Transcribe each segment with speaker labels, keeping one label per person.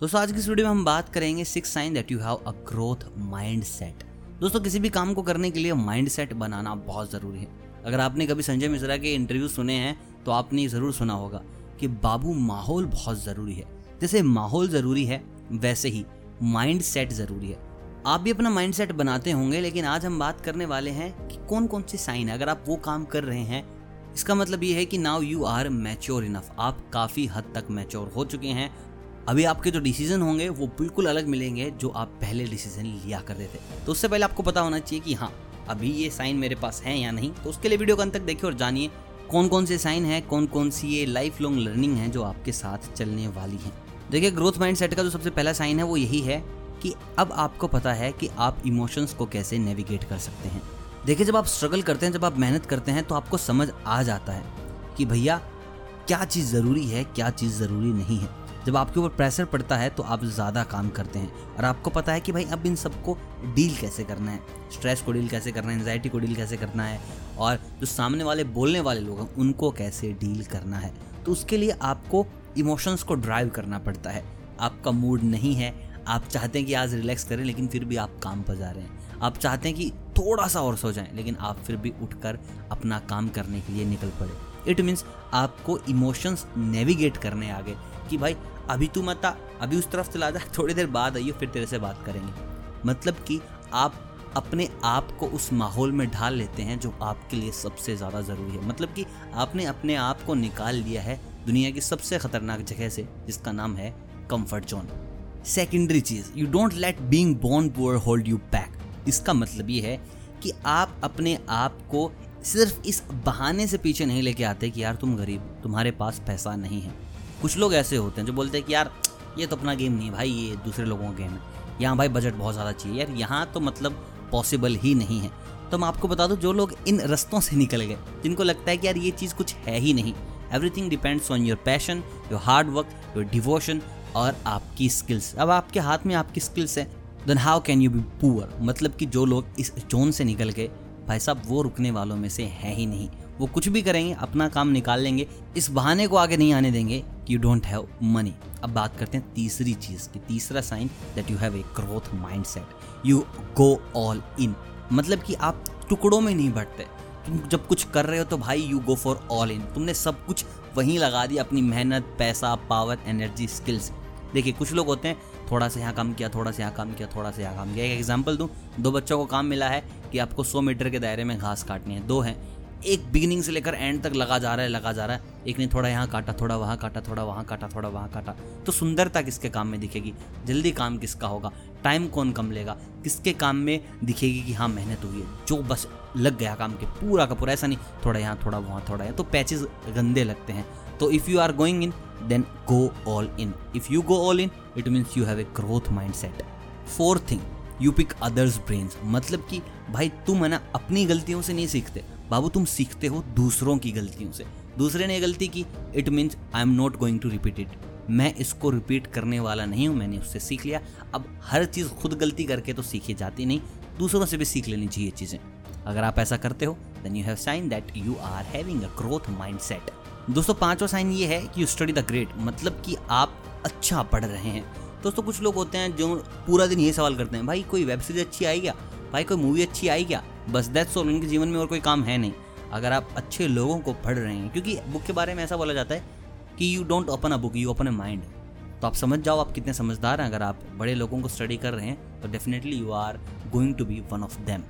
Speaker 1: दोस्तों, आज की इस वीडियो में हम बात करेंगे six sign that you have a growth mindset दोस्तों, किसी भी काम को करने के लिए माइंड सेट बनाना बहुत ज़रूरी है। अगर आपने कभी संजय मिश्रा के इंटरव्यू सुने हैं तो आपने ज़रूर सुना होगा कि बाबू माहौल बहुत ज़रूरी है। जैसे माहौल ज़रूरी है, वैसे ही माइंड सेट ज़रूरी है। आप भी अपना माइंड सेट बनाते होंगे, लेकिन आज हम बात करने वाले हैं कि कौन कौन सी साइन है। अगर आप वो काम कर रहे हैं, इसका मतलब ये है कि now you are mature enough आप काफ़ी हद तक मैच्योर हो चुके हैं अभी आपके जो डिसीज़न होंगे, वो बिल्कुल अलग मिलेंगे जो आप पहले डिसीज़न लिया करते थे। तो उससे पहले आपको पता होना चाहिए कि हाँ अभी ये साइन मेरे पास है या नहीं। तो उसके लिए वीडियो को अंत तक देखिए और जानिए कौन कौन से साइन है कौन कौन सी ये लाइफ लॉन्ग लर्निंग है जो आपके साथ चलने वाली है। देखिए ग्रोथ माइंड का जो सबसे पहला साइन है, वो यही है कि अब आपको पता है कि आप इमोशंस को कैसे नेविगेट कर सकते हैं। देखिए, जब आप स्ट्रगल करते हैं, जब आप मेहनत करते हैं तो आपको समझ आ जाता है कि भैया, क्या चीज़ ज़रूरी है, क्या चीज़ ज़रूरी नहीं है। जब आपके ऊपर प्रेशर पड़ता है तो आप ज़्यादा काम करते हैं। और आपको पता है कि भाई, अब इन सबको डील कैसे करना है? स्ट्रेस को डील कैसे करना है? एनजाइटी को डील कैसे करना है? और जो सामने वाले, बोलने वाले लोग हैं, उनको कैसे डील करना है? तो उसके लिए आपको इमोशंस को ड्राइव करना पड़ता है। आपका मूड नहीं है, आप चाहते हैं कि आज रिलैक्स करें, लेकिन फिर भी आप काम पर जा रहे हैं। आप चाहते हैं कि थोड़ा सा और सो जाएँ, लेकिन आप फिर भी उठकर अपना काम करने के लिए निकल पड़े। इट मीन्स आपको इमोशंस नेविगेट करने आगे। कि भाई, अभी तू मत आ, अभी उस तरफ़ चला जा, थोड़ी देर बाद आइए फिर तेरे से बात करेंगे। मतलब कि आप अपने आप को उस माहौल में ढाल लेते हैं जो आपके लिए सबसे ज़्यादा ज़रूरी है। मतलब कि आपने अपने आप को निकाल लिया है दुनिया की सबसे ख़तरनाक जगह से, जिसका नाम है comfort zone secondary cheese you don't let being born poor hold you back इसका मतलब ये है कि आप अपने आप को सिर्फ़ इस बहाने से पीछे नहीं लेके आते कि यार, तुम गरीब, तुम्हारे पास पैसा नहीं है। कुछ लोग ऐसे होते हैं जो बोलते हैं कि यार, ये तो अपना गेम नहीं है भाई, ये दूसरे लोगों का गेम है। यहाँ भाई बजट बहुत ज़्यादा चाहिए। यार यहाँ तो मतलब पॉसिबल ही नहीं है। तो मैं आपको बता दूँ, जो लोग इन रस्तों से निकल गए, जिनको लगता है कि यार ये चीज़ कुछ है ही नहीं everything depends on your passion your hard work your devotion और आपकी स्किल्स अब आपके हाथ में आपकी स्किल्स हैं then how can you be poor मतलब कि जो लोग इस जोन से निकल गए, भाई साहब, वो रुकने वालों में से है ही नहीं। वो कुछ भी करेंगे, अपना काम निकाल लेंगे, इस बहाने को आगे नहीं आने देंगे कि यू डोंट हैव मनी अब बात करते हैं तीसरी चीज़ की, तीसरा sign that you have a growth mindset you go all in मतलब कि आप टुकड़ों में नहीं बढ़ते। तुम जब कुछ कर रहे हो तो भाई you go for all in तुमने सब कुछ वहीं लगा दिया, अपनी मेहनत, पैसा पावर एनर्जी स्किल्स देखिए, कुछ लोग होते हैं, थोड़ा सा यहाँ काम किया, थोड़ा सा यहाँ काम किया, थोड़ा सा यहाँ काम किया। एक एग्ज़ाम्पल दूँ, दो बच्चों को काम मिला है कि आपको 100 मीटर के दायरे में घास काटनी है। दो हैं। एक बिगिनिंग से लेकर एंड तक लगा जा रहा है, लगा जा रहा है। एक ने थोड़ा यहाँ काटा, थोड़ा वहाँ काटा, थोड़ा वहाँ काटा, थोड़ा वहाँ काटा। तो सुंदरता किसके काम में दिखेगी? जल्दी काम किसका होगा? टाइम कौन कम लेगा? किसके काम में दिखेगी कि हाँ मेहनत हुई है? जो बस लग गया काम के पूरा का पूरा, ऐसा नहीं, थोड़ा यहाँ, थोड़ा वहाँ, थोड़ा यहाँ। तो पैचेज गंदे लगते हैं। तो if you are going in then go all in if you go all in it means you have a growth mindset fourth thing you pick others brains मतलब कि भाई, तुम है ना, अपनी गलतियों से नहीं सीखते। बाबू, तुम सीखते हो दूसरों की गलतियों से। दूसरे ने गलती की। It means I am not going to repeat it मैं इसको रिपीट करने वाला नहीं हूँ, मैंने उससे सीख लिया। अब हर चीज़ खुद गलती करके तो सीखी जाती नहीं। दूसरों से भी सीख लेनी चाहिए चीज़ें। अगर आप ऐसा करते हो then you have sign that you are having a growth mindset दोस्तों, पांचवा साइन ये है कि यू स्टडी द ग्रेट मतलब कि आप अच्छा पढ़ रहे हैं। दोस्तों, कुछ लोग होते हैं जो पूरा दिन ये सवाल करते हैं, भाई, कोई वेब सीरीज़ अच्छी आई क्या? भाई, कोई मूवी अच्छी आई क्या? बस दैट्स ऑल उनके जीवन में और कोई काम है नहीं। अगर आप अच्छे लोगों को पढ़ रहे हैं, क्योंकि बुक के बारे में ऐसा बोला जाता है कि you don't open a book you open a mind तो आप समझ जाओ, आप कितने समझदार हैं। अगर आप बड़े लोगों को स्टडी कर रहे हैं तो definitely you are going to be one of them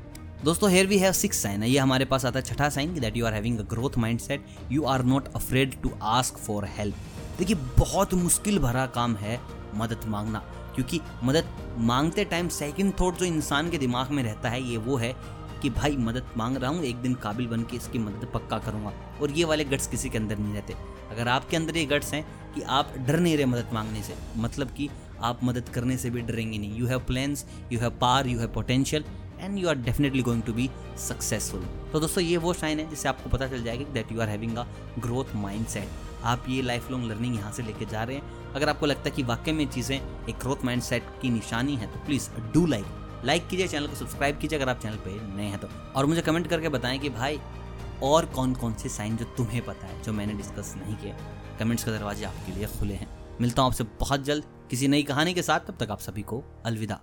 Speaker 1: दोस्तों here we have six sign है ये हमारे पास आता है छठा sign that you are having a growth mindset you are not afraid to ask for help देखिए, बहुत मुश्किल भरा काम है मदद मांगना, क्योंकि मदद मांगते टाइम सेकंड थॉट जो इंसान के दिमाग में रहता है, ये वो है कि भाई मदद मांग रहा हूँ, एक दिन काबिल बन के इसकी मदद पक्का करूँगा। और ये वाले गट्स किसी के अंदर नहीं रहते। अगर आपके अंदर ये गट्स हैं कि आप डर नहीं रहे मदद मांगने से मतलब कि आप मदद करने से भी डरेंगे नहीं। You have plans you have par you have potential and you are definitely going to be successful तो दोस्तों, ये वो शाइन है जिससे आपको पता चल जाएगा that you are having a growth mindset आप ये लाइफ लॉन्ग लर्निंग यहाँ से लेके जा रहे हैं। अगर आपको लगता है कि वाकई में चीज़ें एक ग्रोथ माइंड सेट की निशानी है तो प्लीज़ डू लाइक लाइक कीजिए, चैनल को सब्सक्राइब कीजिए अगर आप चैनल पर नए हैं तो। और मुझे कमेंट करके बताएँ कि भाई, और कौन कौन से साइन जो तुम्हें पता है, जो मैंने डिस्कस नहीं किया कमेंट्स के दरवाजे आपके लिए खुले हैं। मिलता हूँ आपसे बहुत जल्द, किसी नई कहानी के साथ, तब तक आप सभी को अलविदा।